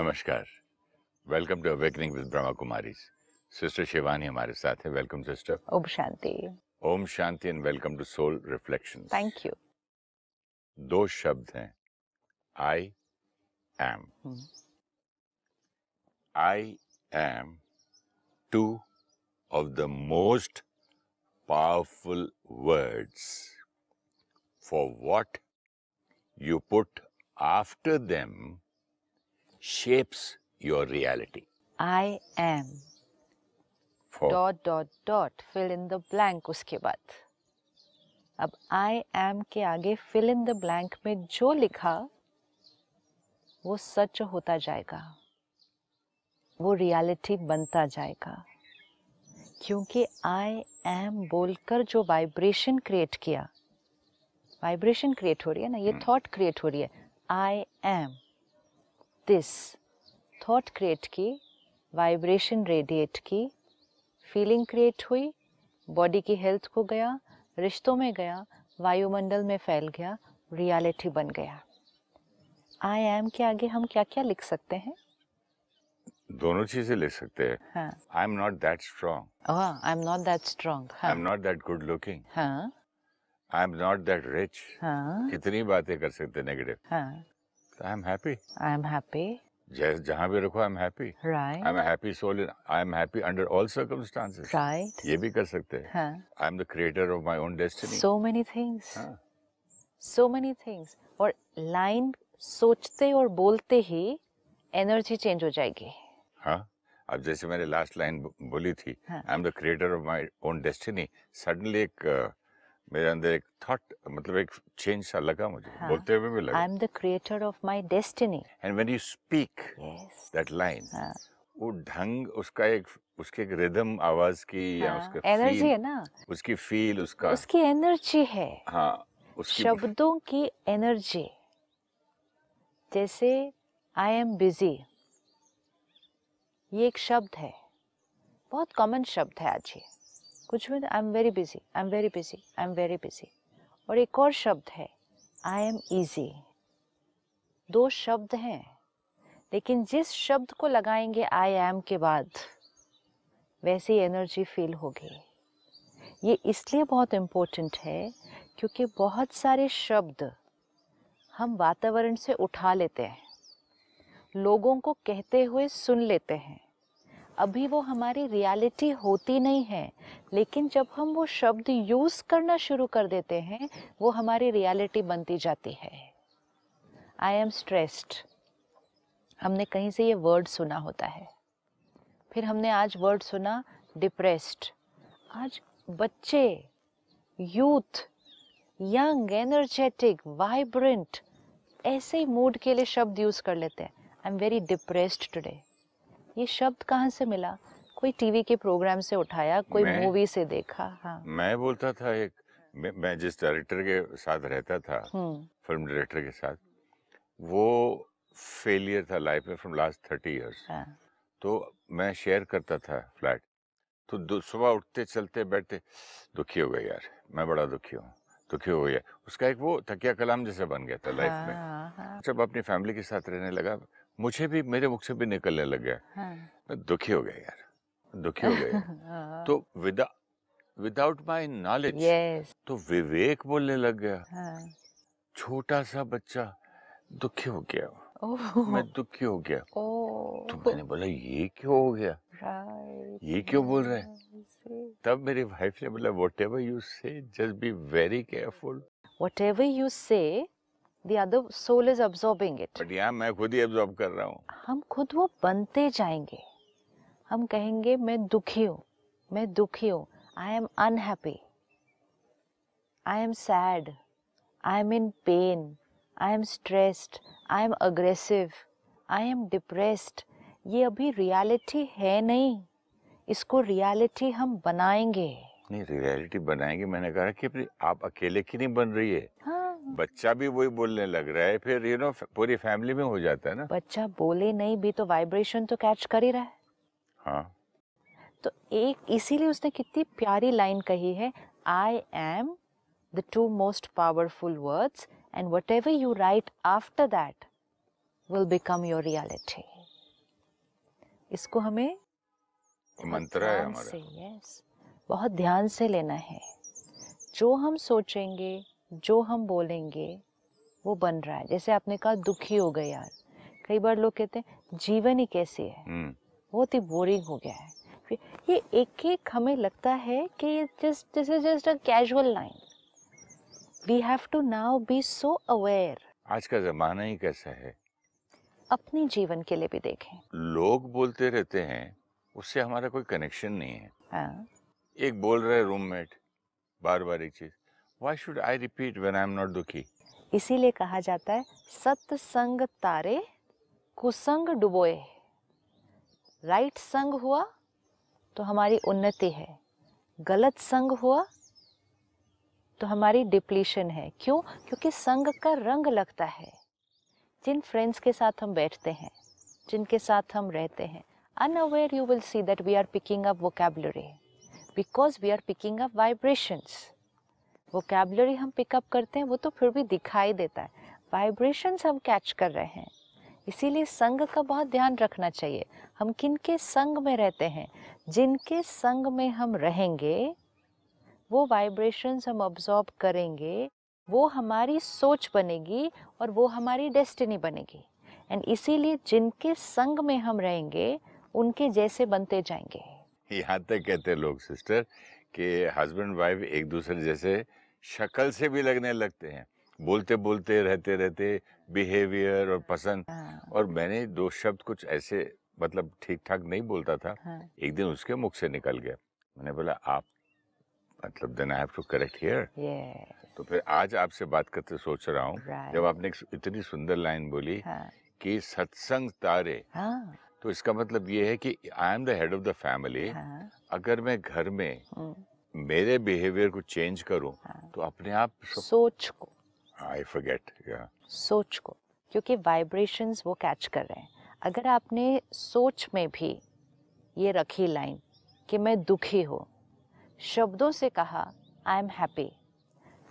नमस्कार। Welcome to awakening with Brahma Kumari sister Shivani हमारे साथ है। Welcome sister Om Shanti. Om Shanti and welcome to soul reflection thank you दो शब्द हैं। I am. I am two of the most powerful words. For what you put after them shapes your reality. I am For dot dot dot fill in the blank उसके बाद। अब I am के आगे fill in the blank में जो लिखा वो सच होता जाएगा। वो रियलिटी बनता जाएगा। क्योंकि आई एम बोलकर जो वाइब्रेशन क्रिएट किया। वाइब्रेशन क्रिएट हो रही है ना? ये थॉट क्रिएट हो रही है। I am this thought create की वाइब्रेशन रेडिएट की फीलिंग क्रिएट हुई बॉडी की हेल्थ को गया रिश्तों में गया वायुमंडल में फैल गया रियलिटी बन गया आई एम के आगे हम क्या क्या लिख सकते हैं दोनों चीज़ें ले सकते हैं। I am not that strong I am not that strong I am not that good looking I am not that rich कितनी बातें कर सकते negative I am happy I am happy जहाँ भी रखो I am happy right I am happy soul I am happy under all circumstances right ये भी कर सकते हैं. हाँ. I am the creator of my own destiny so many things. हाँ। so many things. और लाइन सोचते और बोलते ही एनर्जी चेंज हो जाएगी। हाँ. अब जैसे मैंने लास्ट लाइन बोली थी। I am the creator of my own destiny suddenly एक अ, मेरे अंदर एक थॉट मतलब एक चेंज सा लगा मुझे। हाँ। बोलते हुए भी लगा। I am the creator of my destiny and when you speak that line वो ढंग उसका एक उसके एक रिदम आवाज़ की हाँ. या उसका एनर्जी हाँ, है ना? उसकी फील उसका उसकी एनर्जी है। हाँ उसकी शब्दों की एनर्जी जैसे आई एम बिज़ी ये एक शब्द है। बहुत कॉमन शब्द है आज ये। कुछ भी I am very busy I am very busy I am very busy और एक और शब्द है आई एम ईजी दो शब्द हैं, लेकिन जिस शब्द को लगाएँगे आई एम के बाद, वैसी एनर्जी फील होगी. ये इसलिए बहुत इम्पोर्टेंट है, क्योंकि बहुत सारे शब्द हम वातावरण से उठा लेते हैं, लोगों को कहते हुए सुन लेते हैं. अभी वो हमारी रियलिटी होती नहीं है, लेकिन जब हम वो शब्द यूज़ करना शुरू कर देते हैं, वो हमारी रियलिटी बनती जाती है। आई एम स्ट्रेस्ड हमने कहीं से ये वर्ड सुना होता है। फिर हमने आज वर्ड सुना डिप्रेस्ड आज बच्चे यूथ यंग एनर्जेटिक वाइब्रेंट ऐसे ही मूड के लिए शब्द यूज़ कर लेते हैं। I am very depressed today ये शब्द कहाँ से मिला? कोई टीवी के प्रोग्राम से उठाया? कोई मूवी से देखा? हाँ। मैं बोलता था एक मैं, जिस डायरेक्टर के साथ रहता था हम्म। फ़िल्म डायरेक्टर के साथ वो फेलियर था लाइफ में फ्रॉम लास्ट थर्टी इयर्स। हाँ। तो मैं शेयर करता था फ्लैट। तो सुबह उठते चलते बैठते दुखी हो गए यार मैं बड़ा दुखी हूँ दुखी हो गया उसका एक वो तकिया कलाम जैसा बन गया था लाइफ में। हाँ हाँ। जब अपनी फैमिली के साथ रहने लगा मुझे भी मेरे मुख से भी निकलने लग गया। हाँ। मैं दुखी हो गया यार दुखी हो गया हाँ। तो विदा विदाउट माई नॉलेज तो विवेक बोलने लग गया। हाँ। छोटा सा बच्चा दुखी हो गया। मैं दुखी हो गया। तो मैंने बोला ये क्यों हो गया? ये क्यों बोल रहे हैं? तब मेरी वाइफ ने बोला whatever you say just be very careful whatever you say the other soul is absorbing it. But यहाँ मैं खुद ही एब्जॉर्ब कर रहा हूँ। हम खुद वो बनते जाएँगे। हम कहेंगे मैं दुखी हूँ मैं दुखी हूँ। I am unhappy I am sad I am in pain I am stressed I am aggressive I am depressed ये अभी रियलिटी है नहीं। इसको रियलिटी हम बनाएँगे। नहीं रियलिटी बनाएँगे। मैंने कहा कि आप अकेले की नहीं बन रही है। हाँ। बच्चा भी वही बोलने लग रहा है फिर यू नो पूरी फैमिली में हो जाता है ना। बच्चा बोले नहीं भी तो वाइब्रेशन तो कैच कर ही रहा है। हाँ। तो एक इसीलिए उसने कितनी प्यारी लाइन कही है I am the two most powerful words and whatever you write after that will become your reality इसको हमें मंत्र है हमारा। यस बहुत ध्यान से लेना है। जो हम सोचेंगे जो हम बोलेंगे वो बन रहा है। जैसे आपने कहा दुखी हो गए यार। कई बार लोग कहते हैं जीवन ही कैसे है? हम्म। बहुत ही बोरिंग हो गया है। ये एक एक हमें लगता है कि ये just this is just a casual line we have to now be so aware आज का जमाना ही कैसा है? अपने जीवन के लिए भी देखें। लोग बोलते रहते हैं उससे हमारा कोई कनेक्शन नहीं है। हाँ। एक बोल रहे रूममेट बार बार एक चीज़। I repeat when I am not दुखी इसीलिए कहा जाता है सत्संग तारे, कुसंग डुबोए। राइट संग हुआ तो हमारी उन्नति है। गलत संग हुआ तो हमारी डिप्लीशन है। क्यों? क्योंकि संग का रंग लगता है। जिन फ्रेंड्स के साथ हम बैठते हैं, जिनके साथ हम रहते हैं, unaware you will see that we are picking up vocabulary because we are picking up vibrations vocabulary हम पिकअप करते हैं, वो तो फिर भी दिखाई देता है। वाइब्रेशंस हम कैच कर रहे हैं। इसीलिए संग का बहुत ध्यान रखना चाहिए। हम किन के संग में रहते हैं? जिनके संग में हम रहेंगे, वो वाइब्रेशंस हम ऑब्जॉर्ब करेंगे, वो हमारी सोच बनेगी और वो हमारी डेस्टिनी बनेगी। एंड इसीलिए जिनके संग में हम रहेंगे, उनके जैसे बनते जाएँगे। यहाँ तक कहते हैं लोग सिस्टर कि हस्बैंड वाइफ एक दूसरे जैसे शक्ल से भी लगने लगते हैं। बोलते बोलते रहते रहते बिहेवियर और पसंद। हाँ, और मैंने दो शब्द कुछ ऐसे मतलब ठीक ठाक नहीं बोलता था। हाँ, एक दिन उसके मुख से निकल गया। मैंने बोला आप मतलब then I have to correct here तो फिर आज आपसे बात करते सोच रहा हूँ। right, जब आपने इतनी सुंदर लाइन बोली हाँ, कि सत्संग तारे हाँ, तो इसका मतलब ये है कि I am the head of the family अगर मैं घर में हम्म, मेरे बिहेवियर को चेंज करूँ हाँ। तो अपने आप सोच को। आई फॉरगेट या सोच को क्योंकि वाइब्रेशंस वो कैच कर रहे हैं। अगर आपने सोच में भी ये रखी लाइन कि मैं दुखी हूँ शब्दों से कहा आई एम हैप्पी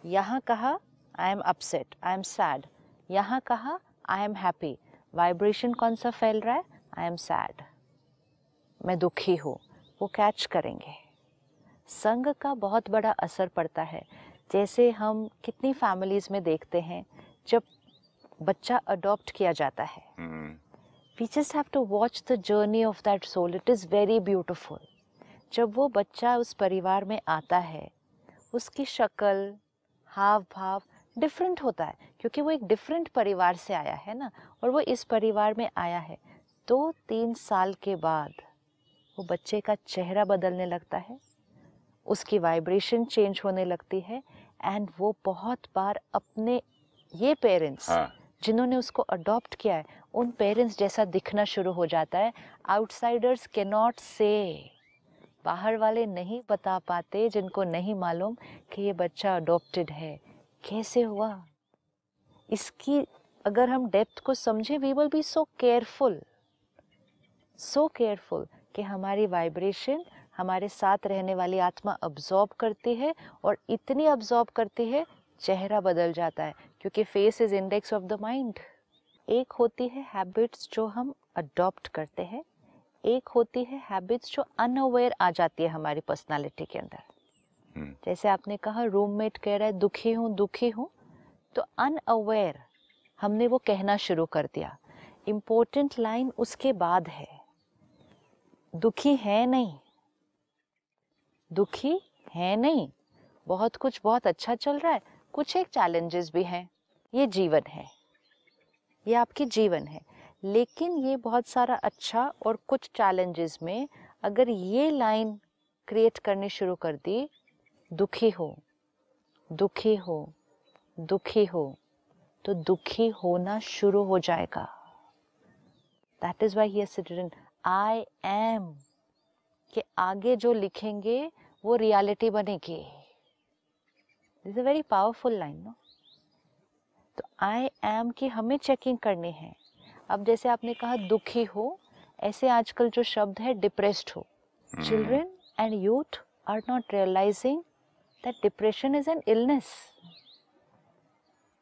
यहाँ कहा I am upset I am sad यहाँ कहा आई एम हैप्पी वाइब्रेशन कौन सा फैल रहा है? आई एम सैड मैं दुखी हूँ वो कैच करेंगे। संग का बहुत बड़ा असर पड़ता है। जैसे हम कितनी फैमिलीज़ में देखते हैं जब बच्चा अडॉप्ट किया जाता है। We just have to watch the journey of that soul it is very beautiful जब वो बच्चा उस परिवार में आता है उसकी शक्ल हाव भाव डिफरेंट होता है क्योंकि वो एक डिफरेंट परिवार से आया है ना और वो इस परिवार में आया है। दो तीन साल के बाद वो बच्चे का चेहरा बदलने लगता है। उसकी वाइब्रेशन चेंज होने लगती है एंड वो बहुत बार अपने ये पेरेंट्स हाँ। जिन्होंने उसको अडॉप्ट किया है उन पेरेंट्स जैसा दिखना शुरू हो जाता है। आउटसाइडर्स के नॉट से बाहर वाले नहीं बता पाते जिनको नहीं मालूम कि ये बच्चा अडॉप्टेड है। कैसे हुआ? इसकी अगर हम डेप्थ को समझे we will be so careful so careful कि हमारी वाइब्रेशन हमारे साथ रहने वाली आत्मा अब्जॉर्ब करती है और इतनी अब्जॉर्ब करती है चेहरा बदल जाता है क्योंकि face is index of the mind एक होती है हैबिट्स जो हम अडॉप्ट करते हैं एक होती है हैबिट्स जो अनअवेयर आ जाती है हमारी पर्सनालिटी के अंदर। हम्म, जैसे आपने कहा रूममेट कह रहा है दुखी हूँ दुखी हूँ तो अनअवेयर हमने वो कहना शुरू कर दिया। इम्पोर्टेंट लाइन उसके बाद है। दुखी है नहीं दुखी है नहीं। बहुत कुछ बहुत अच्छा चल रहा है, कुछ एक चैलेंजेस भी हैं। ये जीवन है। ये आपकी जीवन है। लेकिन ये बहुत सारा अच्छा और कुछ चैलेंजेस में अगर ये लाइन क्रिएट करनी शुरू कर दी, दुखी हो दुखी हो दुखी हो तो दुखी होना शुरू हो जाएगा। दैट इज़ वाई ही आई एम कि आगे जो लिखेंगे वो रियलिटी बनेगी। This a very powerful line no तो आई एम की हमें चेकिंग करनी है। अब जैसे आपने कहा दुखी हो ऐसे आजकल जो शब्द है डिप्रेस्ड हो। Children and youth are not realizing that depression is an illness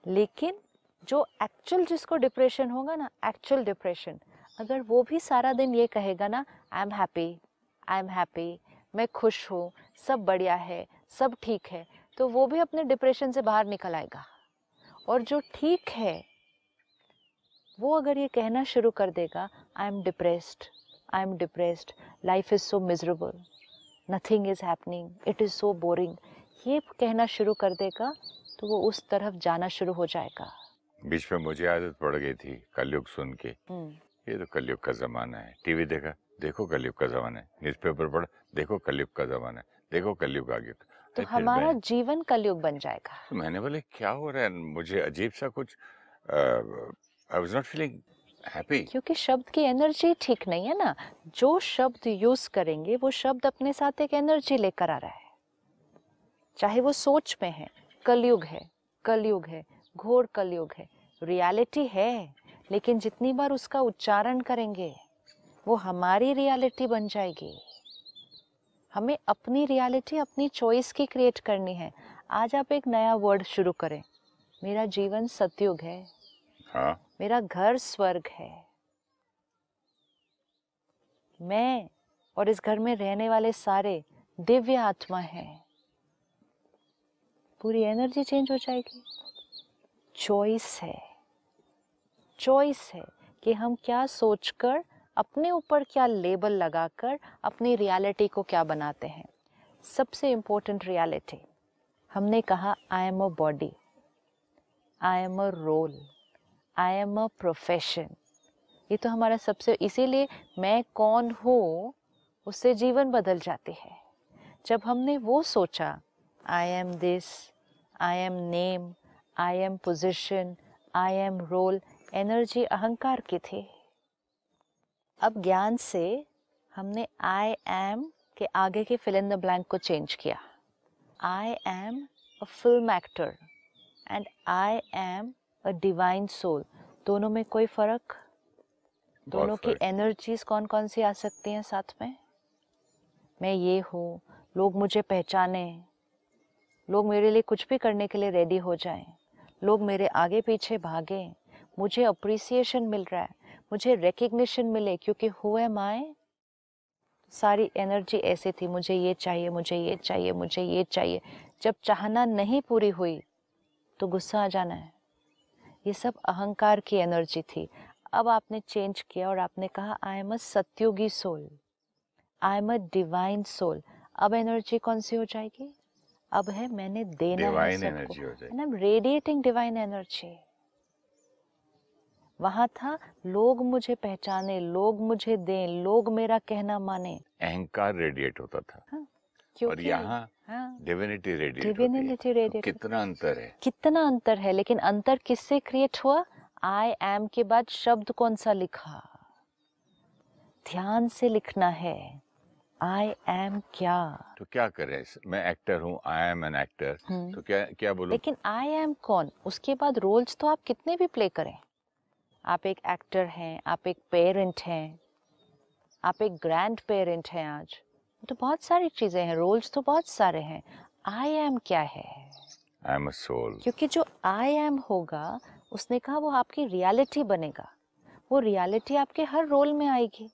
लेकिन जो एक्चुअल जिसको डिप्रेशन होगा ना एक्चुअल डिप्रेशन अगर वो भी सारा दिन ये कहेगा ना I am happy I am happy मैं खुश हूँ सब बढ़िया है सब ठीक है तो वो भी अपने डिप्रेशन से बाहर निकल आएगा। और जो ठीक है वो अगर ये कहना शुरू कर देगा I am depressed I am depressed life is so miserable nothing is happening it is so boring ये कहना शुरू कर देगा तो वो उस तरफ़ जाना शुरू हो जाएगा। बीच में मुझे आदत पड़ गई थी कलयुग सुन के। हम्म, ये तो कलयुग का जमाना है। टीवी देखा? देखो कलयुग का जमाना है। न्यूज़पेपर पढ़ देखो कलयुग का जमाना है। देखो कलयुग आ गया तो हमारा जीवन कलयुग बन जाएगा। तो मैंने बोले क्या हो रहा है? मुझे अजीब सा कुछ I was not feeling happy क्योंकि शब्द की एनर्जी ठीक नहीं है ना। जो शब्द यूज़ करेंगे वो शब्द अपने साथ एक एनर्जी लेकर आ रहा है। चाहे वो सोच में है कलयुग है कलयुग है घोर कलयुग है रियलिटी है। लेकिन जितनी बार उसका उच्चारण करेंगे वो हमारी रियलिटी बन जाएगी। हमें अपनी रियलिटी अपनी चॉइस की क्रिएट करनी है। आज आप एक नया वर्ड शुरू करें। मेरा जीवन सतयुग है। हाँ। मेरा घर स्वर्ग है। मैं और इस घर में रहने वाले सारे दिव्य आत्मा हैं। पूरी एनर्जी चेंज हो जाएगी। चॉइस है। चॉइस है कि हम क्या सोचकर अपने ऊपर क्या लेबल लगाकर अपनी रियलिटी को क्या बनाते हैं? सबसे इम्पोर्टेंट रियलिटी हमने कहा I am a body I am a role I am a profession ये तो हमारा सबसे, इसीलिए मैं कौन हूँ, उससे जीवन बदल जाती है। जब हमने वो सोचा I am this I am name I am position I am role energy अहंकार की थी। अब ज्ञान से हमने आई एम के आगे के फिल इन द ब्लैंक को चेंज किया। I am a film actor and I am a divine soul दोनों में कोई फ़र्क? दोनों की एनर्जीज कौन कौन सी आ सकती हैं साथ में? मैं ये हूँ लोग मुझे पहचाने। लोग मेरे लिए कुछ भी करने के लिए रेडी हो जाएँ। लोग मेरे आगे पीछे भागें। मुझे अप्रिसिएशन मिल रहा है। मुझे रिकग्निशन मिले क्योंकि हु एम आई सारी एनर्जी ऐसे थी मुझे ये चाहिए मुझे ये चाहिए मुझे ये चाहिए। जब चाहना नहीं पूरी हुई तो गुस्सा आ जाना है। ये सब अहंकार की एनर्जी थी। अब आपने चेंज किया और आपने कहा I am a सत्योगी soul I am a divine soul अब एनर्जी कौन सी हो जाएगी? अब है मैंने देना है सबको। एनर्जी हो जाएगी। And I am radiating divine energy वहाँ था लोग मुझे पहचाने लोग मुझे दें लोग मेरा कहना माने। अहंकार रेडिएट होता था। हाँ, और यहाँ हाँ। डिविनिटी रेडिएट डिविनिटी तो रेडिएट कितना अंतर है? कितना अंतर है? लेकिन अंतर किससे क्रिएट हुआ? आई एम के बाद शब्द कौन सा लिखा? ध्यान से लिखना है। आई एम क्या? तो क्या करें? मैं एक्टर हूँ आई एम एन एक्टर। तो क्या क्या बोलूँ? लेकिन आई एम कौन? उसके बाद रोल्स तो आप कितने भी प्ले करें। आप एक एक्टर हैं आप एक पेरेंट हैं आप एक ग्रैंड पेरेंट हैं आज। तो बहुत सारी चीज़ें हैं रोल्स तो बहुत सारे हैं। आई एम क्या है? आई एम अ सोल क्योंकि जो आई एम होगा उसने कहा वो आपकी रियलिटी बनेगा। वो रियलिटी आपके हर रोल में आएगी।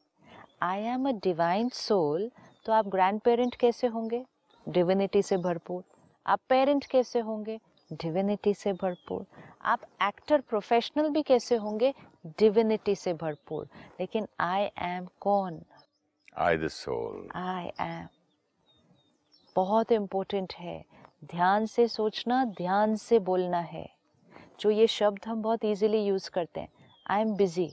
I am a divine soul तो आप ग्रैंड पेरेंट कैसे होंगे? डिविनिटी से भरपूर। आप पेरेंट कैसे होंगे? डिविनिटी से भरपूर। आप एक्टर प्रोफेशनल भी कैसे होंगे? डिविनिटी से भरपूर। लेकिन आई एम कौन? I the soul I am बहुत इम्पोर्टेंट है। ध्यान से सोचना ध्यान से बोलना है। जो ये शब्द हम बहुत इजीली यूज़ करते हैं। आई एम बिज़ी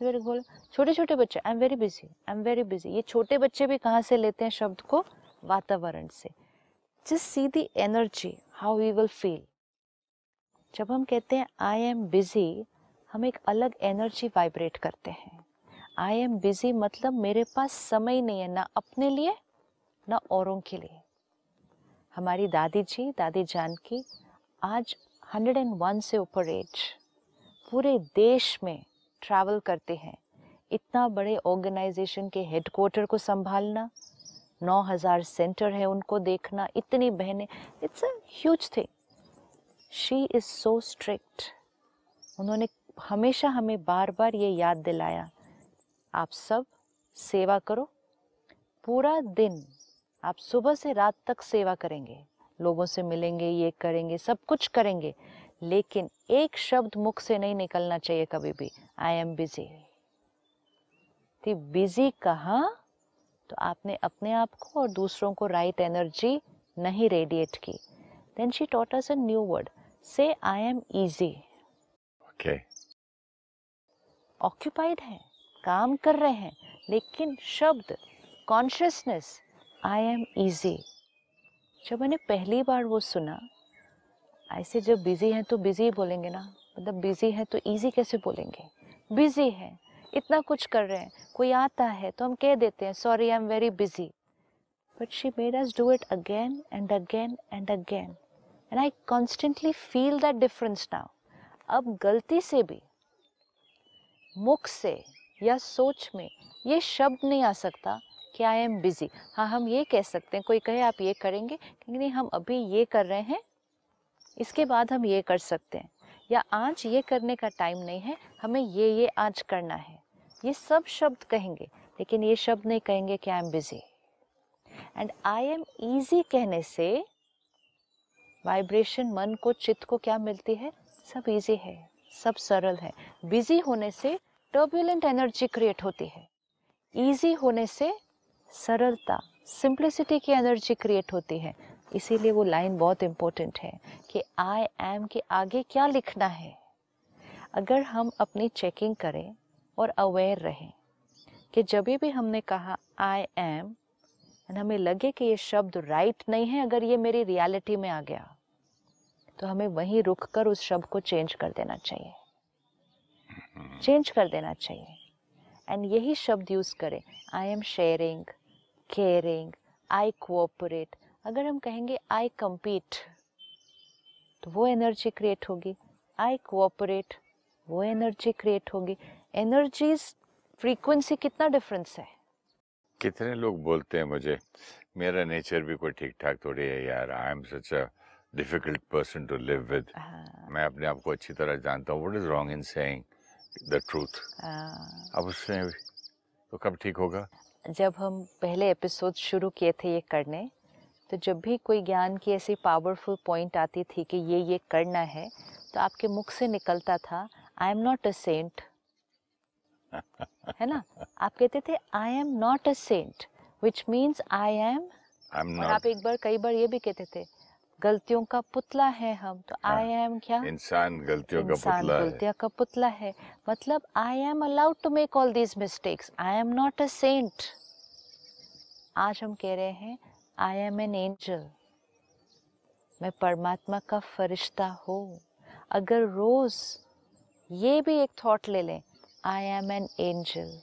वेरी बोल छोटे छोटे बच्चे I am very busy I am very busy ये छोटे बच्चे भी कहाँ से लेते हैं शब्द को? वातावरण से। Just see the energy how we will feel जब हम कहते हैं आई एम बिज़ी हम एक अलग एनर्जी वाइब्रेट करते हैं। आई एम बिज़ी मतलब मेरे पास समय नहीं है, ना अपने लिए, ना औरों के लिए। हमारी दादी जी, दादी जानकी आज 101 से ऊपर एज पूरे देश में ट्रैवल करते हैं। इतना बड़े ऑर्गेनाइजेशन के हेडक्वार्टर को संभालना 9000 सेंटर है उनको देखना, इतनी बहनें it's a huge thing she is so strict उन्होंने हमेशा हमें बार बार ये याद दिलाया। आप सब सेवा करो। पूरा दिन आप सुबह से रात तक सेवा करेंगे। लोगों से मिलेंगे, ये करेंगे, सब कुछ करेंगे। लेकिन एक शब्द मुख से नहीं निकलना चाहिए कभी भी। आई एम बिज़ी थी बिज़ी कहा? तो आपने अपने आप को और दूसरों को राइट right एनर्जी नहीं रेडिएट की। Then she taught us a new word say I am easy Okay. Occupied है काम कर रहे हैं लेकिन शब्द कॉन्शियसनेस आई एम इजी जब मैंने पहली बार वो सुना ऐसे जब बिज़ी हैं तो बिज़ी बोलेंगे ना मतलब बिज़ी है तो इजी कैसे बोलेंगे? बिज़ी है इतना कुछ कर रहे हैं कोई आता है तो हम कह देते हैं sorry I am very busy but she made us do it again and again and again and I constantly feel that difference now अब गलती से भी, मुख से या सोच में ये शब्द नहीं आ सकता कि आई एम बिज़ी हाँ हम ये कह सकते हैं, कोई कहे, आप ये करेंगे। क्योंकि नहीं, हम अभी ये कर रहे हैं, इसके बाद हम ये कर सकते हैं। या आज ये करने का टाइम नहीं है, हमें ये ये आज करना है। ये सब शब्द कहेंगे, लेकिन ये शब्द नहीं कहेंगे कि I am busy and I am easy कहने से वाइब्रेशन मन को, चित्त को क्या मिलती है? सब इजी है, सब सरल है। बिज़ी होने से टर्बुलेंट एनर्जी क्रिएट होती है। इजी होने से सरलता सिंप्लिसिटी की एनर्जी क्रिएट होती है। इसीलिए वो लाइन बहुत इम्पोर्टेंट है कि आई एम के आगे क्या लिखना है। अगर हम अपनी चेकिंग करें और अवेयर रहें कि जब भी हमने कहा आई एम हमें लगे कि ये शब्द राइट नहीं है, अगर ये मेरी रियलिटी में आ गया। तो हमें वहीं रुक कर उस शब्द को चेंज कर देना चाहिए। चेंज कर देना चाहिए। एंड यही शब्द यूज़ करें। I am sharing caring I cooperate अगर हम कहेंगे आई कम्पीट तो वो एनर्जी क्रिएट होगी। आई कोऑपरेट वो एनर्जी क्रिएट होगी। एनर्जीज फ्रीक्वेंसी कितना डिफरेंस है? कितने लोग बोलते हैं मुझे मेरा नेचर भी कोई ठीक ठाक थोड़ी है यार। I am such a difficult person to live with मैं अपने आप को अच्छी तरह जानता हूँ। What is wrong in saying the truth. अब उसमें तो कब ठीक होगा? जब हम पहले एपिसोड शुरू किए थे ये करने तो जब भी कोई ज्ञान की ऐसी पावरफुल पॉइंट आती थी कि ये ये करना है तो आपके मुख से निकलता था I am not a saint है ना? आप कहते थे I am not a saint which means I am और आप एक बार कई बार ये भी कहते थे गलतियों का पुतला है हम। तो हाँ, आई एम क्या? इंसान गलतियों का पुतला है। गलतियों का पुतला है। मतलब I am allowed to make all these mistakes I am not a saint आज हम कह रहे हैं आई एम एन एंजल मैं परमात्मा का फरिश्ता हूँ। अगर रोज ये भी एक थॉट ले लें I am an angel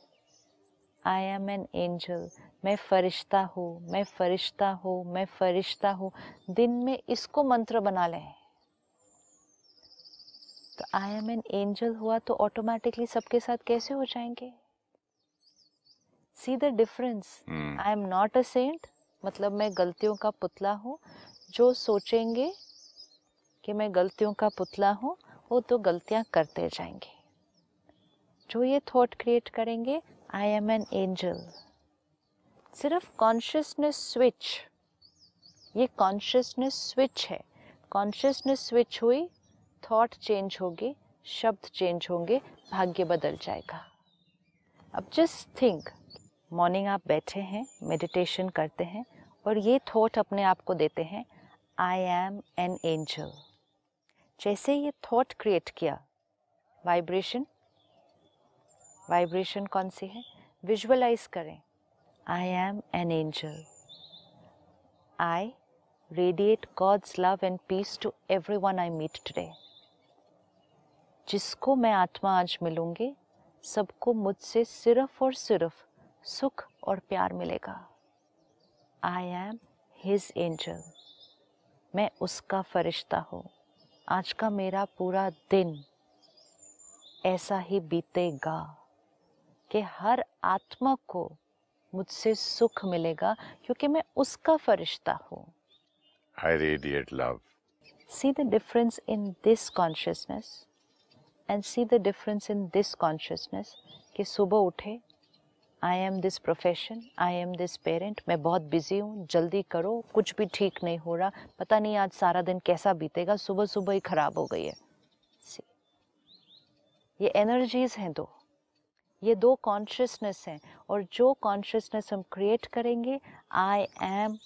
I am an angel मैं फरिश्ता हूँ मैं फरिश्ता हूँ मैं फरिश्ता हूँ। दिन में इसको मंत्र बना लें। तो आई एम एन एंजल हुआ तो ऑटोमेटिकली सबके साथ कैसे हो जाएँगे? See the difference I am not a saint मतलब मैं गलतियों का पुतला हूँ। जो सोचेंगे कि मैं गलतियों का पुतला हूँ वो तो गलतियाँ करते जाएँगे। जो ये थॉट क्रिएट करेंगे आई एम एन एंजल सिर्फ़ कॉन्शियसनेस स्विच ये कॉन्शियसनेस स्विच है। कॉन्शियसनेस स्विच हुई थॉट चेंज होगी, शब्द चेंज होंगे, भाग्य बदल जाएगा। अब जस्ट थिंक मॉर्निंग आप बैठे हैं मेडिटेशन करते हैं और ये थॉट अपने आप को देते हैं आई एम एन एंजल जैसे ये थॉट क्रिएट किया वाइब्रेशन वाइब्रेशन कौन सी है? विजुअलाइज करें। I am an angel I radiate God's love and peace to everyone I meet today जिसको मैं आत्मा आज मिलूँगी, सबको मुझसे सिर्फ़ और सिर्फ़ सुख और प्यार मिलेगा। आई एम हिज एंजल मैं उसका फरिश्ता हूँ। आज का मेरा पूरा दिन ऐसा ही बीतेगा। कि हर आत्मा को मुझसे सुख मिलेगा क्योंकि मैं उसका फरिश्ता हूँ। I radiate love. see the difference in this consciousness and see the difference in this consciousness कि सुबह उठे I am this profession I am this parent मैं बहुत बिज़ी हूँ जल्दी करो कुछ भी ठीक नहीं हो रहा पता नहीं आज सारा दिन कैसा बीतेगा सुबह सुबह ही खराब हो गई है। See, ये एनर्जीज हैं दो। ये दो कॉन्शियसनेस हैं और जो कॉन्शियसनेस हम क्रिएट करेंगे आई एम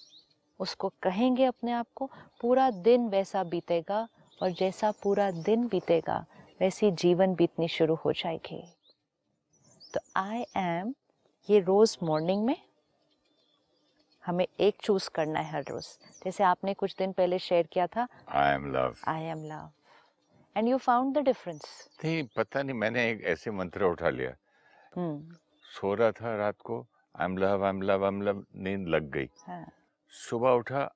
उसको कहेंगे अपने आप को पूरा दिन वैसा बीतेगा और जैसा पूरा दिन बीतेगा वैसी जीवन बीतनी शुरू हो जाएगी। तो आई एम ये रोज मॉर्निंग में हमें एक चूज़ करना है हर रोज। जैसे आपने कुछ दिन पहले शेयर किया था I am love I am love and you found the difference नहीं पता नहीं मैंने एक ऐसे मंत्र उठा लिया। सो रहा था रात को I am love I am love I am love नींद लग गई। हाँ। सुबह उठा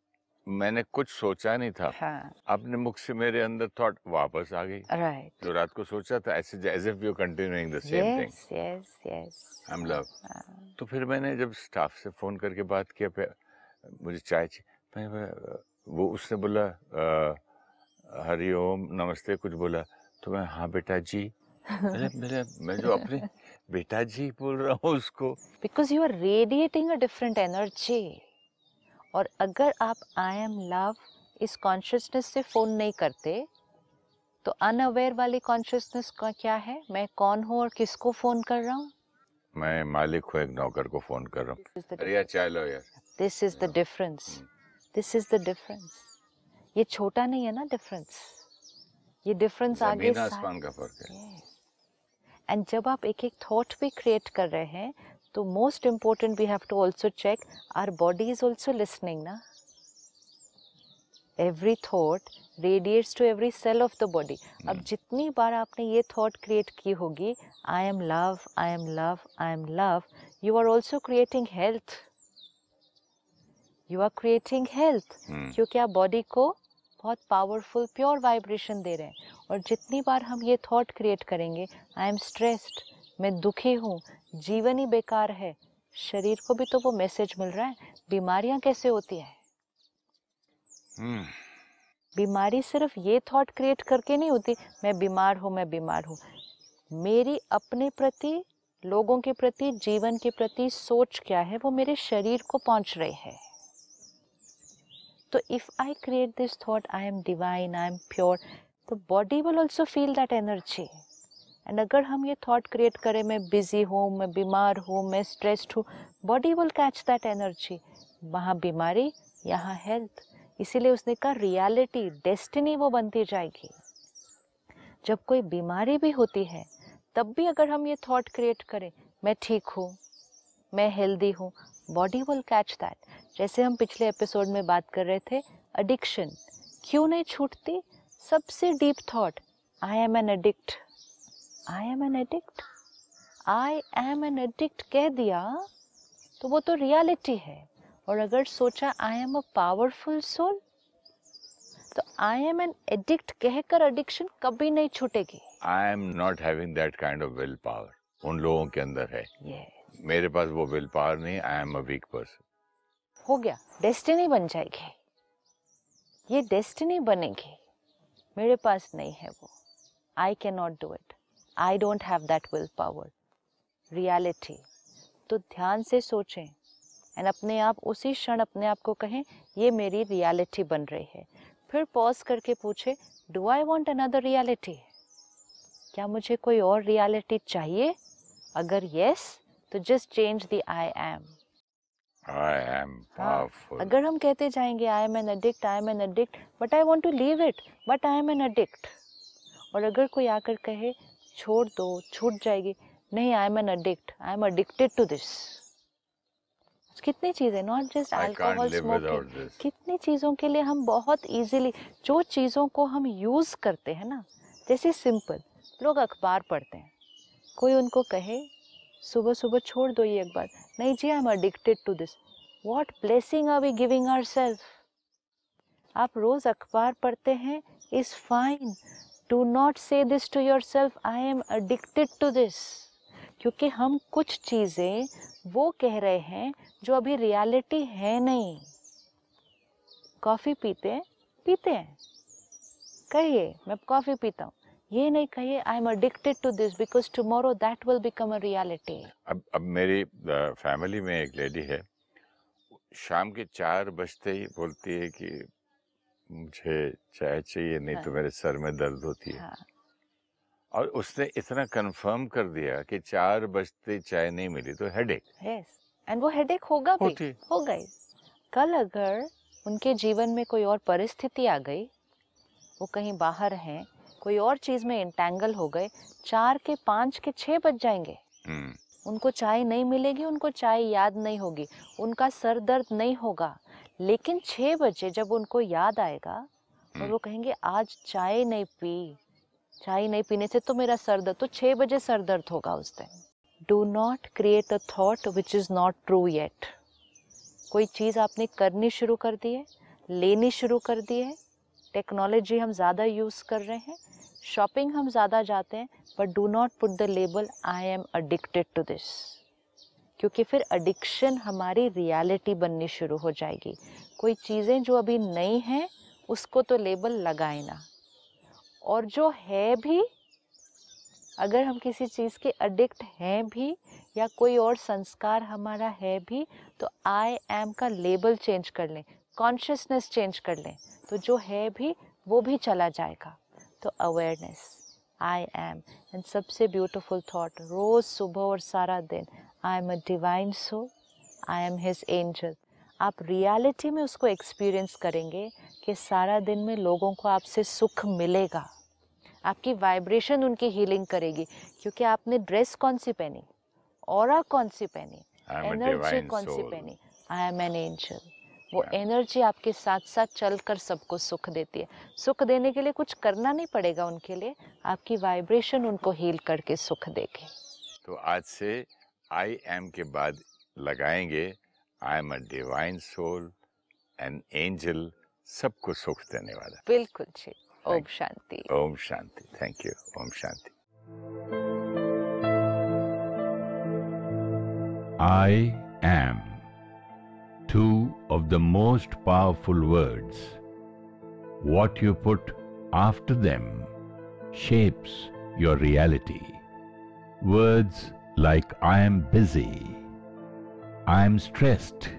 मैंने कुछ सोचा नहीं था। हाँ। अपने मुख से मेरे अंदर थॉट वापस आ गई। राइट जो रात को सोचा था ऐसे as if you continuing the same thing yes yes I am love तो फिर मैंने जब स्टाफ से फ़ोन करके बात किया मुझे चाय चाहिए मैं वो उसने बोला "अ, हरिओम नमस्ते कुछ बोला। तो मैं हाँ बेटा जी। मेरे मेरे मैं जो अपने बेटा जी बोल रहा हूँ उसको। Because you are radiating a different energy और अगर आप आई एम लव इस कॉन्शियसनेस से फ़ोन नहीं करते तो अनअवेयर वाली कॉन्शियसनेस का क्या है? मैं कौन हूँ और किसको फ़ोन कर रहा हूँ? मैं मालिक हूँ एक नौकर को फ़ोन कर रहा हूँ। अरे यार चाय लो यार। This is the difference. This is the difference ये छोटा नहीं है ना डिफरेंस ये डिफरेंस आगे आसमान का फ़र्क है। एंड जब आप एक एक थॉट भी क्रिएट कर रहे हैं तो most important we have to also check our body is also listening ना every thought radiates to every cell of the body अब हम्म। जितनी बार आपने ये थॉट क्रिएट की होगी I am love I am love I am love you are also creating health you are creating health क्योंकि आप बॉडी को बहुत पावरफुल प्योर वाइब्रेशन दे रहे हैं। और जितनी बार हम ये थॉट क्रिएट करेंगे आई एम स्ट्रेस्ड मैं दुखी हूँ जीवन ही बेकार है शरीर को भी तो वो मैसेज मिल रहा है बीमारियाँ कैसे होती है? हम्म, बीमारी सिर्फ़ ये थॉट क्रिएट करके नहीं होती मैं बीमार हूँ मैं बीमार हूँ। मेरी अपने प्रति लोगों के प्रति जीवन के प्रति सोच क्या है वो मेरे शरीर को पहुँच रही है। तो if I create this thought I am divine I am pure तो body will also feel that energy and अगर हम ये थॉट क्रिएट करें, मैं बिज़ी हूँ, मैं बीमार हूँ, मैं स्ट्रेस्ड हूँ body will catch that energy वहाँ बीमारी, यहाँ हेल्थ इसीलिए उसने कहा रियलिटी डेस्टिनी वो बनती जाएगी. जब कोई बीमारी भी होती है, तब भी अगर हम ये थॉट क्रिएट करें, मैं ठीक हूँ, मैं हेल्दी हूँ बॉडी विल कैच दैट जैसे हम पिछले एपिसोड में बात कर रहे थे एडिक्शन क्यों नहीं छूटती? सबसे deep thought I am an addict I am an addict I am an addict कह दिया तो वो तो रियलिटी है। और अगर सोचा I am a powerful soul तो आई एम एन एडिक्ट कहकर एडिक्शन कभी नहीं छूटेगी। I am not having that kind of will power उन लोगों के अंदर है। ये मेरे पास वो विल पावर नहीं I am a weak person हो गया। डेस्टिनी बन जाएगी। ये डेस्टिनी बनेगी। मेरे पास नहीं है वो। I can not do it I don't have that will power reality तो ध्यान से सोचें। एंड अपने आप, उसी क्षण अपने आप को कहें, ये मेरी रियलिटी बन रही है। फिर पॉज करके पूछे do I want another reality क्या मुझे कोई और रियलिटी चाहिए? अगर यस तो just change the I am I am powerful अगर हम कहते जाएँगे I am an addict I am an addict but I want to leave it but I am an addict और अगर कोई आकर कहे छोड़ दो छूट जाएगी नहीं I am an addict I am addicted to this कितनी चीज़ें नॉट जस्ट अल्कोहल स्मोकिंग कितनी चीज़ों के लिए हम बहुत इजीली जो चीज़ों को हम यूज़ करते हैं ना जैसे सिंपल लोग अखबार पढ़ते हैं कोई उनको कहे सुबह सुबह छोड़ दो ये एक बार नहीं ji I am addicted to this what blessing are we giving our self आप रोज़ अखबार पढ़ते हैं is fine do not say this to your self I am addicted to this क्योंकि हम कुछ चीज़ें वो कह रहे हैं जो अभी रियलिटी है नहीं। कॉफ़ी पीते हैं? पीते हैं। कहिए, मैं कॉफ़ी पीता हूँ। ये नहीं कहिए I am addicted to this because tomorrow that will become a reality अब अब मेरी फैमिली में एक लेडी है शाम के चार बजते ही बोलती है कि मुझे चाय चाहिए नहीं तो हाँ। मेरे सर में दर्द होती है। हाँ। और उसने इतना कंफर्म कर दिया कि चार बजते चाय नहीं मिली तो हेडेक यस एंड वो हेडेक होगा भी होती। होगा कल अगर उनके जीवन में कोई और परिस्थिति आ गई वो कहीं बाहर हैं कोई और चीज़ में इंटेंगल हो गए चार के पाँच के छः बज जाएँगे। हम्म। उनको चाय नहीं मिलेगी उनको चाय याद नहीं होगी उनका सर दर्द नहीं होगा। लेकिन छः बजे जब उनको याद आएगा और हम्म। वो कहेंगे आज चाय नहीं पी चाय नहीं पीने से तो मेरा सर दर्द तो छः बजे सर दर्द होगा उस दिन। Do not create a thought which is not true yet कोई चीज़ आपने करनी शुरू कर दी है लेनी शुरू कर दी है टेक्नोलॉजी हम ज़्यादा यूज़ कर रहे हैं, शॉपिंग हम ज़्यादा जाते हैं but do not put the label I am addicted to this क्योंकि फिर एडिक्शन हमारी रियलिटी बननी शुरू हो जाएगी। कोई चीज़ें जो अभी नहीं हैं, उसको तो लेबल लगाए ना। और जो है भी, अगर हम किसी चीज़ के अडिक्ट हैं भी, या कोई और संस्कार हमारा है भी तो आई एम का लेबल चेंज कर लें। कॉन्शियसनेस चेंज कर लें तो जो है भी वो भी चला जाएगा। तो अवेयरनेस आई एम एंड सबसे ब्यूटीफुल थॉट रोज़ सुबह और सारा दिन I am a divine soul I am his angel आप रियलिटी में उसको एक्सपीरियंस करेंगे कि सारा दिन में लोगों को आपसे सुख मिलेगा। आपकी वाइब्रेशन उनकी हीलिंग करेगी क्योंकि आपने ड्रेस कौन सी पहनी? और कौन सी पहनी? एनर्जी कौन सी पहनी? आई एम एन एंजल वो एनर्जी आपके साथ साथ चल कर सबको सुख देती है। सुख देने के लिए कुछ करना नहीं पड़ेगा उनके लिए आपकी वाइब्रेशन उनको हील करके सुख देगी। तो आज से आई एम के बाद लगाएँगे I am a divine soul an angel सबको सुख देने वाला। बिल्कुल जी। ओम शांति। ओम शांति। थैंक यू ओम शांति। I am. Two of the most powerful words. What you put after them shapes your reality. Words like I am busy, I am stressed,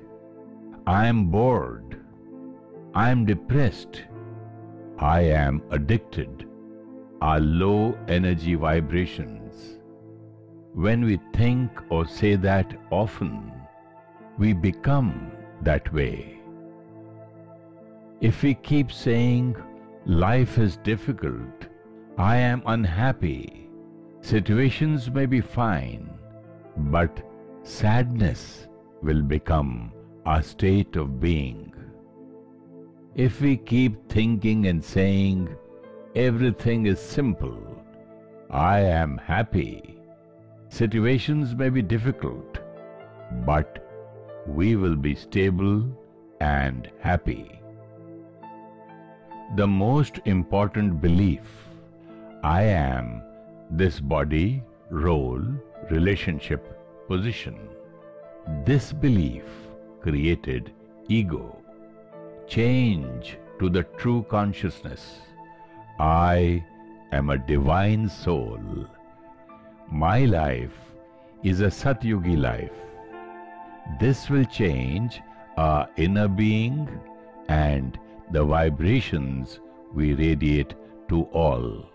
I am bored, I am depressed, I am addicted are low energy vibrations. When we think or say that often, we become that way. If we keep saying, life is difficult, I am unhappy, situations may be fine, but sadness will become our state of being. If we keep thinking and saying, everything is simple, I am happy, situations may be difficult, but we will be stable and happy. The most important belief I am this body, role, relationship, position. This belief created ego. Change to the true consciousness. I am a divine soul. My life is a Satyugi life. This will change our inner being and the vibrations we radiate to all.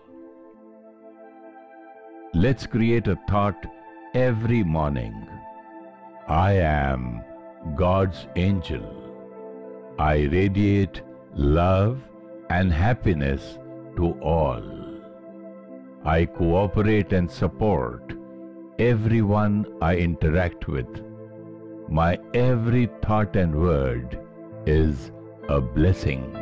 Let's create a thought every morning. I am God's angel. I radiate love and happiness to all. I cooperate and support everyone I interact with. My every thought and word is a blessing.